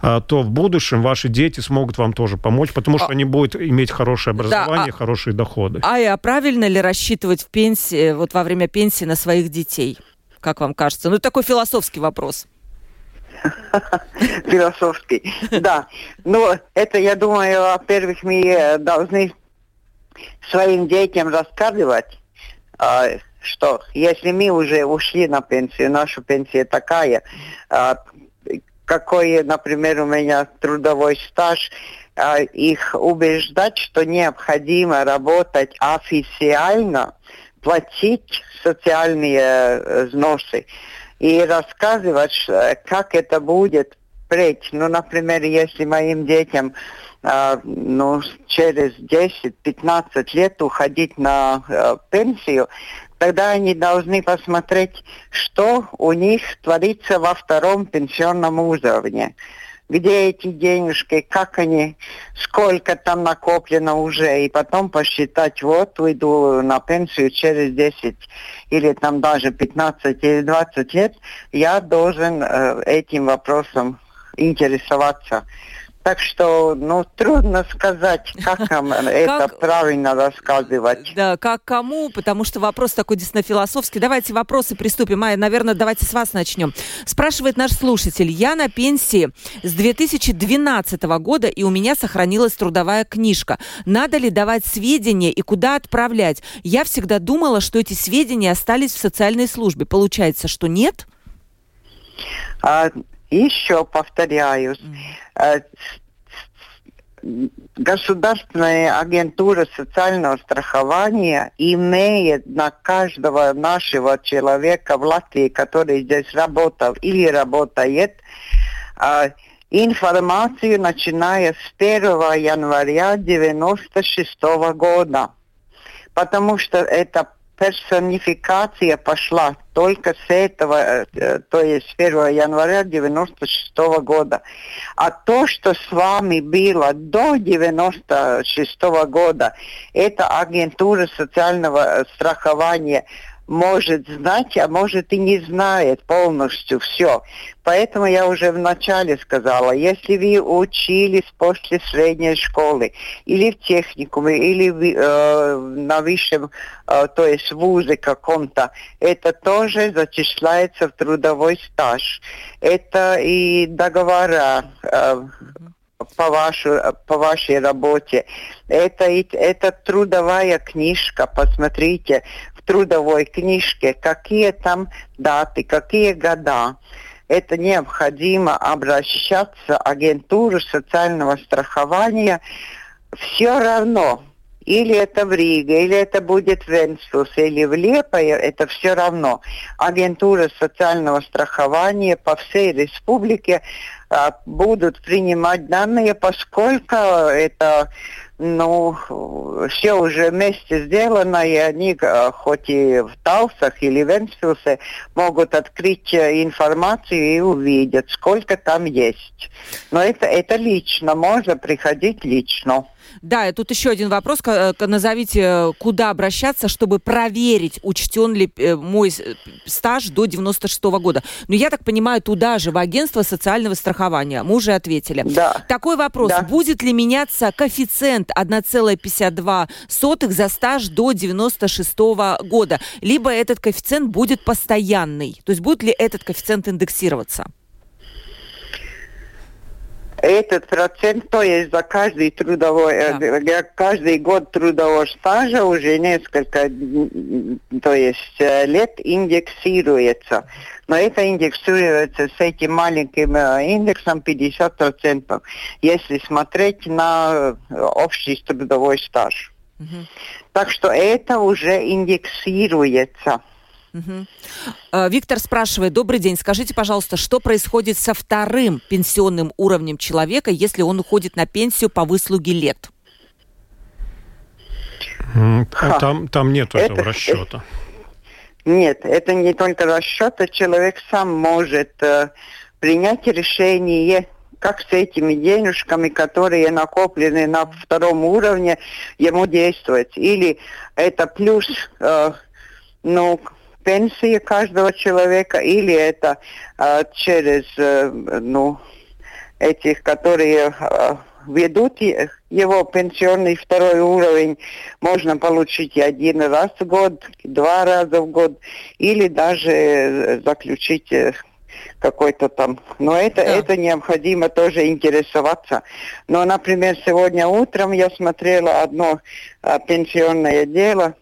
а, то в будущем ваши дети смогут вам тоже помочь, потому что а... они будут иметь хорошее образование, да, а... хорошие доходы. А, а правильно ли рассчитывать в пенсии, вот во время пенсии на своих детей? Как вам кажется? Ну, такой философский вопрос. Философский, да. Но это, я думаю, во-первых, мы должны своим детям рассказывать, что если мы уже ушли на пенсию, наша пенсия такая, какой, например, у меня трудовой стаж, а, их убеждать, что необходимо работать официально, платить социальные э, взносы и рассказывать, как это будет впредь. Ну, например, если моим детям а, ну, через 10-15 лет уходить на э, пенсию, тогда они должны посмотреть, что у них творится во втором пенсионном уровне. Где эти денежки, как они, сколько там накоплено уже, и потом посчитать, вот, уйду на пенсию через 10 или там даже 15 или 20 лет, я должен э, этим вопросом интересоваться. Так что, ну, трудно сказать, как нам это правильно рассказывать. Да, как кому, потому что вопрос такой действительно философский. Давайте вопросы приступим. Майя, наверное, давайте с вас начнем. Спрашивает наш слушатель. Я на пенсии с 2012 года, и у меня сохранилась трудовая книжка. Надо ли давать сведения и куда отправлять? Я всегда думала, что эти сведения остались в социальной службе. Получается, что нет? А, еще повторяюсь, э, Государственная агентура социального страхования имеет на каждого нашего человека в Латвии, который здесь работал или работает, э, информацию, начиная с 1 января 1996 года. Потому что это персонификация пошла только с этого, то есть 1 января 96 года. А то, что с вами было до 96 года, это агентура социального страхования может знать, а может и не знает полностью все. Поэтому я уже вначале сказала, если вы учились после средней школы или в техникуме, или э, на высшем, э, то есть в вузе каком-то, это тоже зачисляется в трудовой стаж. Это и договора э, по, вашу, по вашей работе. Это, это трудовая книжка, посмотрите, трудовой книжке, какие там даты, какие года. Это необходимо обращаться в агентуру социального страхования. Все равно, или это в Риге, или это будет в Венспилс, или в Лепое, это все равно. Агентура социального страхования по всей республике а, будут принимать данные, поскольку это ну, все уже вместе сделано, и они, э, хоть и в Талсах или Венспилсе, могут открыть э, информацию и увидеть, сколько там есть. Но это, это лично, можно приходить лично. Да, и тут еще один вопрос. Э, назовите, куда обращаться, чтобы проверить, учтен ли э, мой э, стаж до 96 -го года. Но я так понимаю, туда же, в агентство социального страхования. Мы уже ответили. Да. Такой вопрос. Да. Будет ли меняться коэффициент 1,52 за стаж до 96 -го года? Либо этот коэффициент будет постоянный? То есть будет ли этот коэффициент индексироваться? Этот процент, то есть за каждый трудовой, э, да. каждый год трудового стажа уже несколько, то есть э, лет индексируется. Но это индексируется с этим маленьким э, индексом 50%, если смотреть на общий трудовой стаж. Угу. Так что это уже индексируется. Угу. Виктор спрашивает, добрый день, скажите, пожалуйста, что происходит со вторым пенсионным уровнем человека, если он уходит на пенсию по выслуге лет? Там, там нет этого это, расчета. Нет, это не только расчет, а человек сам может э, принять решение, как с этими денежками, которые накоплены на втором уровне, ему действовать. Или это плюс, э, ну, пенсии каждого человека, или это э, через, э, ну, этих, которые э, ведут его пенсионный второй уровень, можно получить один раз в год, два раза в год, или даже э, заключить э, какой-то там. Но это, да. это необходимо тоже интересоваться. Но, например, сегодня утром я смотрела одно а, пенсионное дело,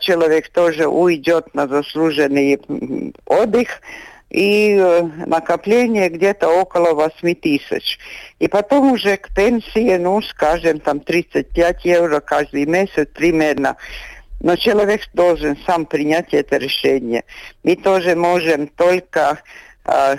человек тоже уйдет на заслуженный отдых, и э, накопление где-то около 8 тысяч. И потом уже к пенсии, ну, скажем, там 35 евро каждый месяц примерно. Но человек должен сам принять это решение. Мы тоже можем только э,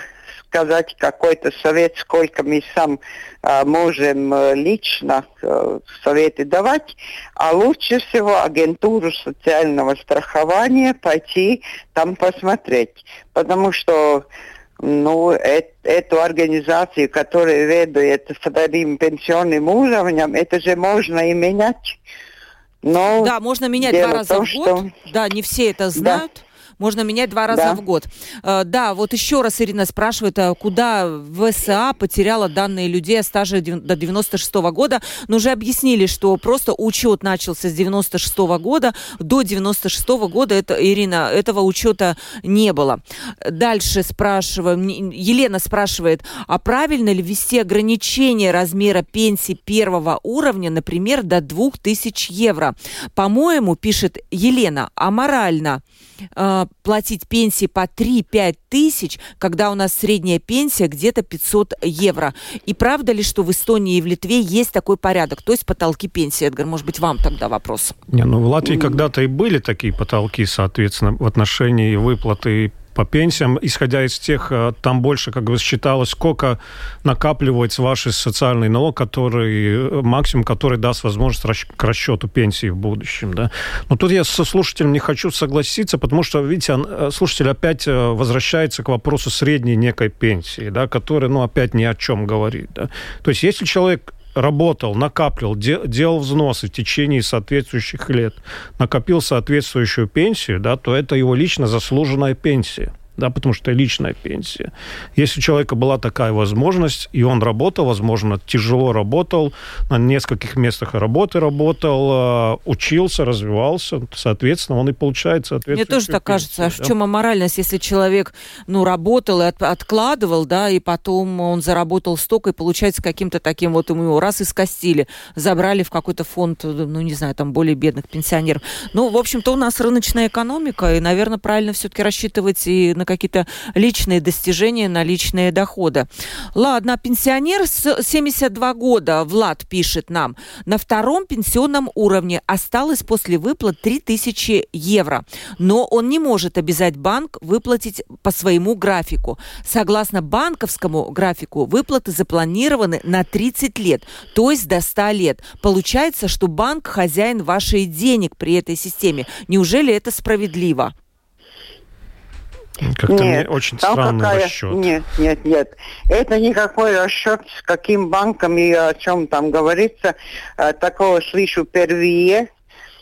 сказать какой-то совет, сколько мы сам а, можем э, лично а, советы давать, а лучше всего агентуру социального страхования пойти там посмотреть, потому что ну, э, эту организацию, которая ведает вторым пенсионным уровнем, это же можно и менять. Но да, можно менять два раза том, в год. Что... Да, не все это знают. Да можно менять два раза да. в год. Э, да, вот еще раз Ирина спрашивает, а куда ВСА потеряла данные людей о стаже до 96 -го года. Но уже объяснили, что просто учет начался с 96 -го года. До 96 -го года, это, Ирина, этого учета не было. Дальше спрашиваем, Елена спрашивает, а правильно ли ввести ограничение размера пенсии первого уровня, например, до 2000 евро? По-моему, пишет Елена, аморально э, платить пенсии по 3-5 тысяч, когда у нас средняя пенсия где-то 500 евро. И правда ли, что в Эстонии и в Литве есть такой порядок, то есть потолки пенсии? Эдгар, может быть, вам тогда вопрос? Не, ну в Латвии когда-то и были такие потолки, соответственно, в отношении выплаты по пенсиям, исходя из тех, э, там больше, как бы считалось, сколько накапливается ваш социальный налог, который, э, максимум, который даст возможность к расчету пенсии в будущем. Да? Но тут я со слушателем не хочу согласиться, потому что, видите, э, слушатель опять возвращается к вопросу средней некой пенсии, да, которая, ну, опять ни о чем говорит. Да? То есть, если человек работал, накапливал, де, делал взносы в течение соответствующих лет, накопил соответствующую пенсию, да, то это его лично заслуженная пенсия да, потому что это личная пенсия. Если у человека была такая возможность, и он работал, возможно, тяжело работал, на нескольких местах работы работал, а, учился, развивался, соответственно, он и получает соответственно. Мне тоже так кажется. А да? в чем аморальность, если человек, ну, работал и от, откладывал, да, и потом он заработал столько, и получается каким-то таким вот ему раз и скостили, забрали в какой-то фонд, ну, не знаю, там, более бедных пенсионеров. Ну, в общем-то, у нас рыночная экономика, и, наверное, правильно все-таки рассчитывать и на какие-то личные достижения, на личные доходы. Ладно, пенсионер с 72 года, Влад пишет нам, на втором пенсионном уровне осталось после выплат 3000 евро, но он не может обязать банк выплатить по своему графику. Согласно банковскому графику, выплаты запланированы на 30 лет, то есть до 100 лет. Получается, что банк хозяин вашей денег при этой системе. Неужели это справедливо? Как-то нет, мне очень странный какая... расчет. Нет, нет, нет. Это никакой расчет, с каким банком и о чем там говорится. Э, такого слышу впервые.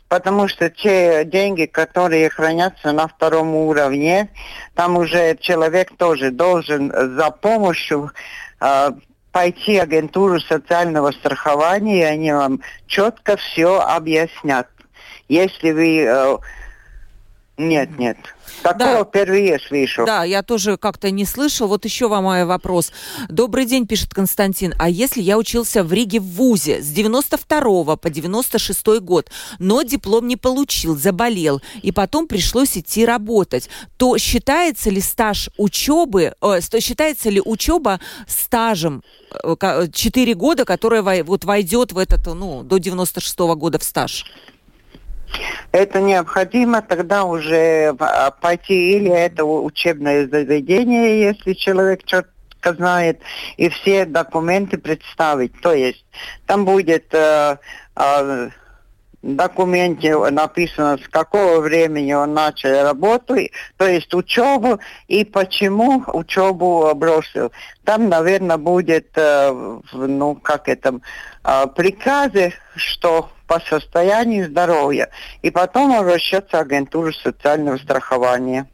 Потому что те деньги, которые хранятся на втором уровне, там уже человек тоже должен за помощью э, пойти в агентуру социального страхования, и они вам четко все объяснят. Если вы э, Нет, нет. Такого да. впервые слышу. Да, я тоже как-то не слышал. Вот еще вам мой вопрос. Добрый день, пишет Константин. А если я учился в Риге в ВУЗе с 92 по 96 год, но диплом не получил, заболел, и потом пришлось идти работать, то считается ли стаж учебы, э, считается ли учеба стажем 4 года, которое вот войдет в этот, ну, до 96 года в стаж? Это необходимо тогда уже а, пойти или это учебное заведение, если человек четко знает, и все документы представить. То есть там будет э, э, документе написано, с какого времени он начал работу, то есть учебу, и почему учебу бросил. Там, наверное, будет, э, ну, как это, э, приказы, что по состоянию здоровья. И потом обращаться в агентуру социального страхования.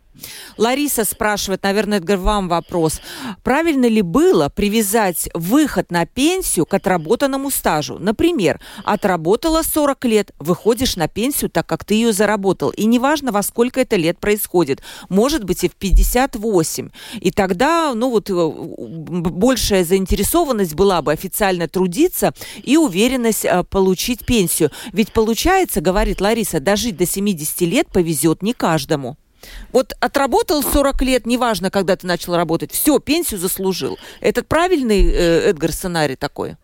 Лариса спрашивает, наверное, Эдгар, вам вопрос. Правильно ли было привязать выход на пенсию к отработанному стажу? Например, отработала 40 лет, выходишь на пенсию, так как ты ее заработал. И неважно, во сколько это лет происходит. Может быть и в 58. И тогда, ну вот, э, большая заинтересованность была бы официально трудиться и уверенность э, получить пенсию. Ведь получается, говорит Лариса, дожить до 70 лет повезет не каждому. Вот отработал 40 лет, неважно, когда ты начал работать, все, пенсию заслужил. Это правильный, э, Эдгар, сценарий такой?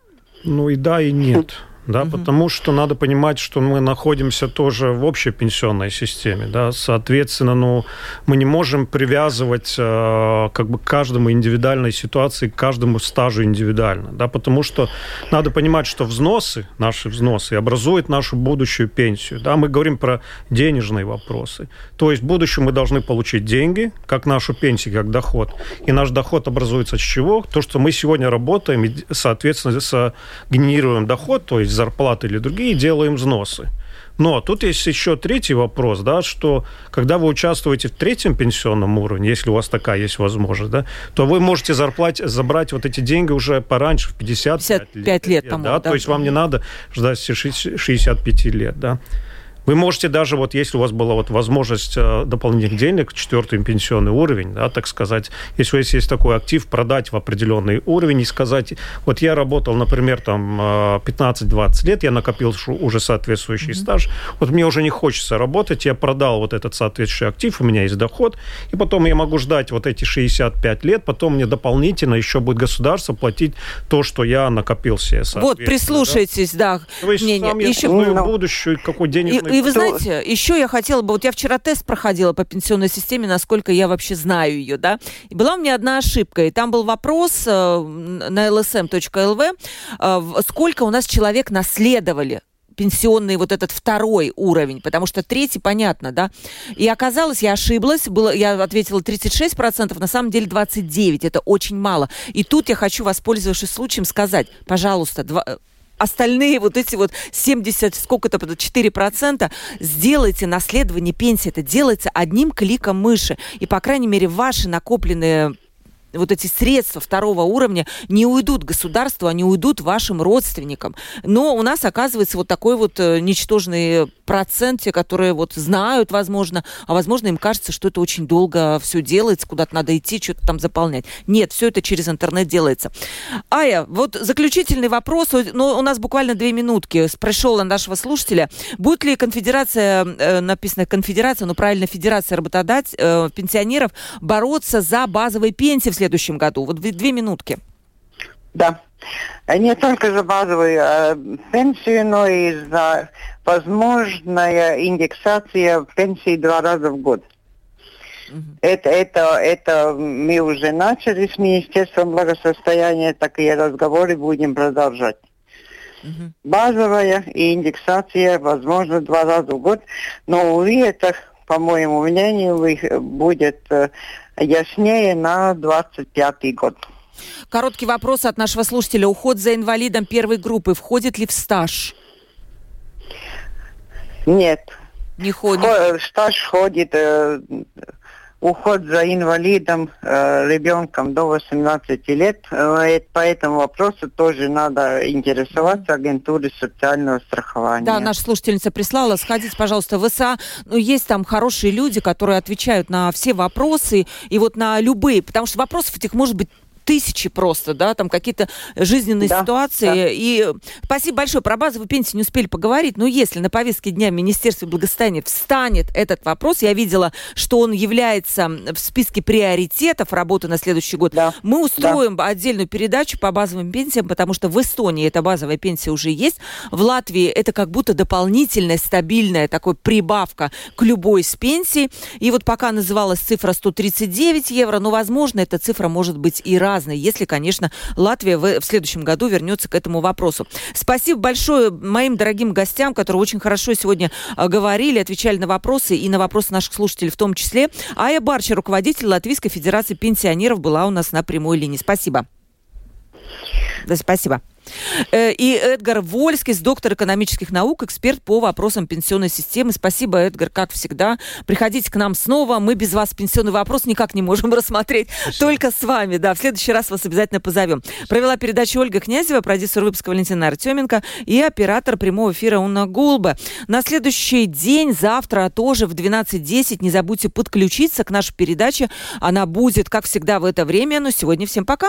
Ну и да, и нет да, угу. потому что надо понимать, что мы находимся тоже в общей пенсионной системе, да, соответственно, ну, мы не можем привязывать э, как бы к каждому индивидуальной ситуации, к каждому стажу индивидуально, да, потому что надо понимать, что взносы, наши взносы образуют нашу будущую пенсию, да, мы говорим про денежные вопросы, то есть в будущем мы должны получить деньги, как нашу пенсию, как доход, и наш доход образуется с чего? То, что мы сегодня работаем и, соответственно, генерируем доход, то есть зарплаты или другие, делаем взносы. Но тут есть еще третий вопрос, да, что когда вы участвуете в третьем пенсионном уровне, если у вас такая есть возможность, да, то вы можете зарплать, забрать вот эти деньги уже пораньше, в 55 лет. лет, лет тому, да, да, то есть вам не надо ждать 65 лет, да. Вы можете даже, вот если у вас была вот возможность э, дополнительных денег, четвертый пенсионный уровень, да, так сказать, если у вас есть такой актив, продать в определенный уровень и сказать, вот я работал, например, там 15-20 э, лет, я накопил уже соответствующий mm-hmm. стаж, вот мне уже не хочется работать, я продал вот этот соответствующий актив, у меня есть доход, и потом я могу ждать вот эти 65 лет, потом мне дополнительно еще будет государство платить то, что я накопил себе. Вот, прислушайтесь, да, да То есть мнение. сам я еще... Ну, будущее, какой денежный и вы знаете, еще я хотела бы, вот я вчера тест проходила по пенсионной системе, насколько я вообще знаю ее, да, и была у меня одна ошибка, и там был вопрос э, на lsm.lv, э, сколько у нас человек наследовали пенсионный вот этот второй уровень, потому что третий, понятно, да. И оказалось, я ошиблась, было, я ответила 36%, на самом деле 29%, это очень мало. И тут я хочу, воспользовавшись случаем, сказать, пожалуйста, два, остальные вот эти вот 70, сколько-то, 4%, сделайте наследование пенсии. Это делается одним кликом мыши. И, по крайней мере, ваши накопленные вот эти средства второго уровня не уйдут государству, они уйдут вашим родственникам. Но у нас оказывается вот такой вот э, ничтожный процент, те, которые вот знают, возможно, а возможно им кажется, что это очень долго все делается, куда-то надо идти, что-то там заполнять. Нет, все это через интернет делается. Ая, вот заключительный вопрос, ну, у нас буквально две минутки. Пришел на нашего слушателя. Будет ли конфедерация, э, написано конфедерация, но правильно федерация работодатель, э, пенсионеров бороться за базовые пенсии в следующем году? Вот две минутки. Да. Не только за базовую э, пенсию, но и за возможная индексация пенсии два раза в год. Это, это, это мы уже начали с Министерством благосостояния, такие разговоры будем продолжать. Угу. Базовая и индексация, возможно, два раза в год, но, увы, это, по моему мнению, будет э, яснее на 25 год. Короткий вопрос от нашего слушателя. Уход за инвалидом первой группы входит ли в стаж? Нет. Не ходит? Стаж ходит э, уход за инвалидом э, ребенком до 18 лет. Э, по этому вопросу тоже надо интересоваться агентурой социального страхования. Да, наша слушательница прислала. Сходите, пожалуйста, в ВСА. Ну, есть там хорошие люди, которые отвечают на все вопросы и вот на любые, потому что вопросов этих может быть тысячи просто, да, там какие-то жизненные да, ситуации. Да. И спасибо большое. Про базовую пенсию не успели поговорить, но если на повестке дня Министерства благосостояния встанет этот вопрос, я видела, что он является в списке приоритетов работы на следующий год, да. мы устроим да. отдельную передачу по базовым пенсиям, потому что в Эстонии эта базовая пенсия уже есть, в Латвии это как будто дополнительная, стабильная такой прибавка к любой из пенсий. И вот пока называлась цифра 139 евро, но, возможно, эта цифра может быть и раз разные, если, конечно, Латвия в, в следующем году вернется к этому вопросу. Спасибо большое моим дорогим гостям, которые очень хорошо сегодня а, говорили, отвечали на вопросы и на вопросы наших слушателей в том числе. Ая Барча, руководитель Латвийской Федерации пенсионеров, была у нас на прямой линии. Спасибо. Да, спасибо. Э, и Эдгар Вольский, доктор экономических наук, эксперт по вопросам пенсионной системы. Спасибо, Эдгар, как всегда. Приходите к нам снова. Мы без вас пенсионный вопрос никак не можем рассмотреть. Спасибо. Только с вами, да. В следующий раз вас обязательно позовем. Провела передачу Ольга Князева, продюсер выпуска Валентина Артеменко и оператор прямого эфира Уна Гулба. На следующий день, завтра тоже в 12.10, не забудьте подключиться к нашей передаче. Она будет, как всегда, в это время. Но сегодня всем пока.